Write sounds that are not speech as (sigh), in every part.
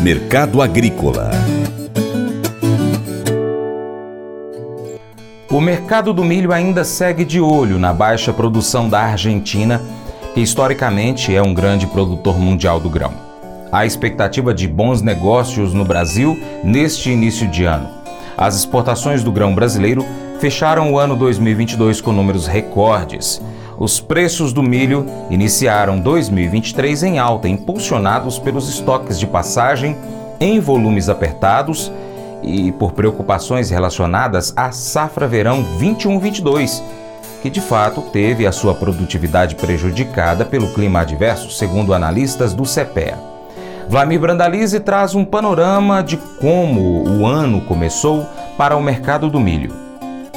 Mercado Agrícola O mercado do milho ainda segue de olho na baixa produção da Argentina, que historicamente é um grande produtor mundial do grão. Há expectativa de bons negócios no Brasil neste início de ano. As exportações do grão brasileiro fecharam o ano 2022 com números recordes. Os preços do milho iniciaram 2023 em alta, impulsionados pelos estoques de passagem em volumes apertados e por preocupações relacionadas à safra verão 21-22, que de fato teve a sua produtividade prejudicada pelo clima adverso, segundo analistas do CPEA. Vlamir Brandalize traz um panorama de como o ano começou para o mercado do milho.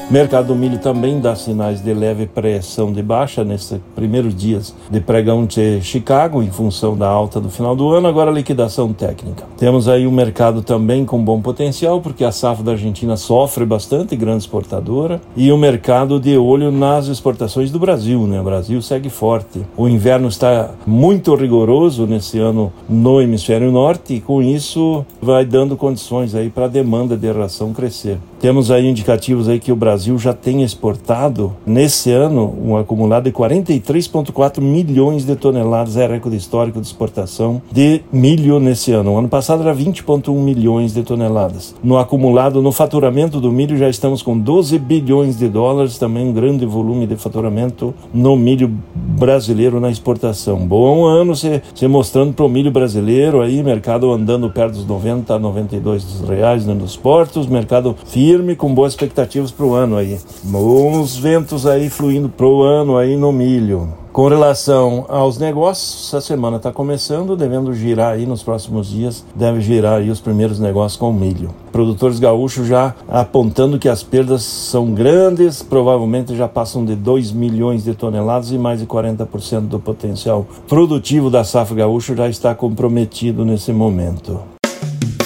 O mercado do milho também dá sinais de leve pressão de baixa nesses primeiros dias de pregão de Chicago, em função da alta do final do ano, agora liquidação técnica. Temos aí um mercado também com bom potencial, porque a safra da Argentina sofre bastante, grande exportadora, e o mercado de olho nas exportações do Brasil, né? O Brasil segue forte. O inverno está muito rigoroso nesse ano no hemisfério norte, e com isso vai dando condições aí para a demanda de ração crescer. Temos aí indicativos aí que o Brasil já tem exportado nesse ano um acumulado de 43,4 milhões de toneladas, é recorde histórico de exportação de milho nesse ano. O ano passado era 20,1 milhões de toneladas. No acumulado, no faturamento do milho, já estamos com 12 bilhões de dólares, também um grande volume de faturamento no milho brasileiro na exportação. Bom ano se, se mostrando para o milho brasileiro aí, mercado andando perto dos 90 a 92 reais nos portos, mercado firme firme, com boas expectativas para o ano aí. Bons ventos aí fluindo para o ano aí no milho. Com relação aos negócios, essa semana está começando, devendo girar aí nos próximos dias, deve girar aí os primeiros negócios com milho. Produtores gaúchos já apontando que as perdas são grandes, provavelmente já passam de 2 milhões de toneladas e mais de 40% do potencial produtivo da safra gaúcha já está comprometido nesse momento.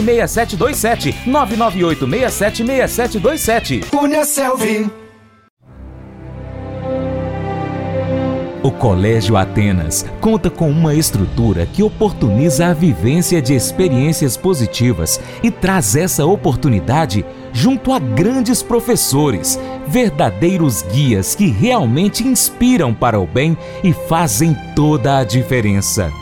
998676727. 998676727. Cunha Selvi. O Colégio Atenas conta com uma estrutura que oportuniza a vivência de experiências positivas e traz essa oportunidade junto a grandes professores, verdadeiros guias que realmente inspiram para o bem e fazem toda a diferença.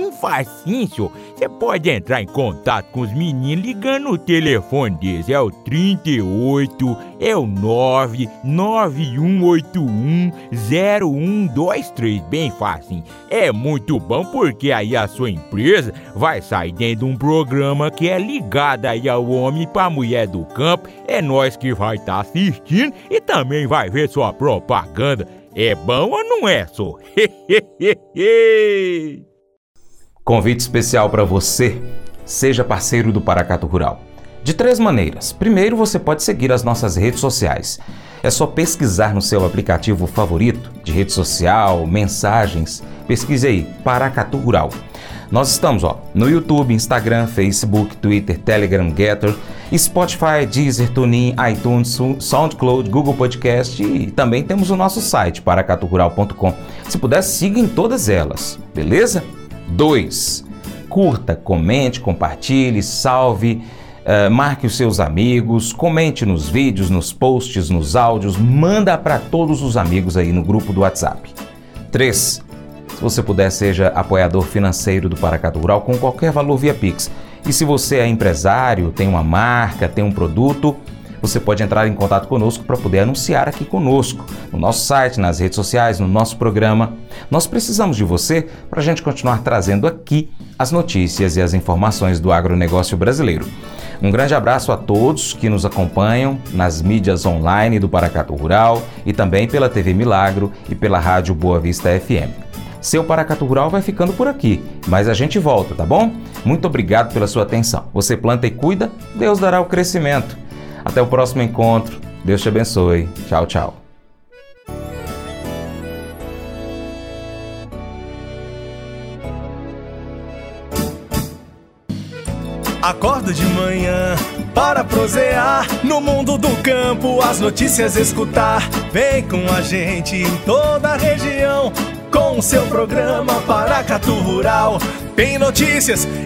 facinho, senhor. Você pode entrar em contato com os meninos ligando no telefone deles, é o 38, é o 991810123, bem fácil. É muito bom porque aí a sua empresa vai sair dentro de um programa que é ligado aí ao homem para mulher do campo. É nós que vai estar tá assistindo e também vai ver sua propaganda. É bom ou não é, só? (laughs) Convite especial para você. Seja parceiro do Paracato Rural. De três maneiras. Primeiro, você pode seguir as nossas redes sociais. É só pesquisar no seu aplicativo favorito de rede social, mensagens. Pesquise aí, Paracatu Rural. Nós estamos ó, no YouTube, Instagram, Facebook, Twitter, Telegram, Getter, Spotify, Deezer, TuneIn, iTunes, SoundCloud, Google Podcast e também temos o nosso site, paracaturural.com. Se puder, siga em todas elas, beleza? 2. Curta, comente, compartilhe, salve Uh, marque os seus amigos, comente nos vídeos, nos posts, nos áudios, manda para todos os amigos aí no grupo do WhatsApp. 3. Se você puder, seja apoiador financeiro do Paracatu Rural com qualquer valor via Pix. E se você é empresário, tem uma marca, tem um produto, você pode entrar em contato conosco para poder anunciar aqui conosco, no nosso site, nas redes sociais, no nosso programa. Nós precisamos de você para a gente continuar trazendo aqui as notícias e as informações do agronegócio brasileiro. Um grande abraço a todos que nos acompanham nas mídias online do Paracato Rural e também pela TV Milagro e pela Rádio Boa Vista FM. Seu Paracato Rural vai ficando por aqui, mas a gente volta, tá bom? Muito obrigado pela sua atenção. Você planta e cuida, Deus dará o crescimento. Até o próximo encontro. Deus te abençoe. Tchau, tchau. Acordo de manhã para prosear no mundo do campo, as notícias escutar. Vem com a gente em toda a região com o seu programa Paracatu Rural. Tem notícias,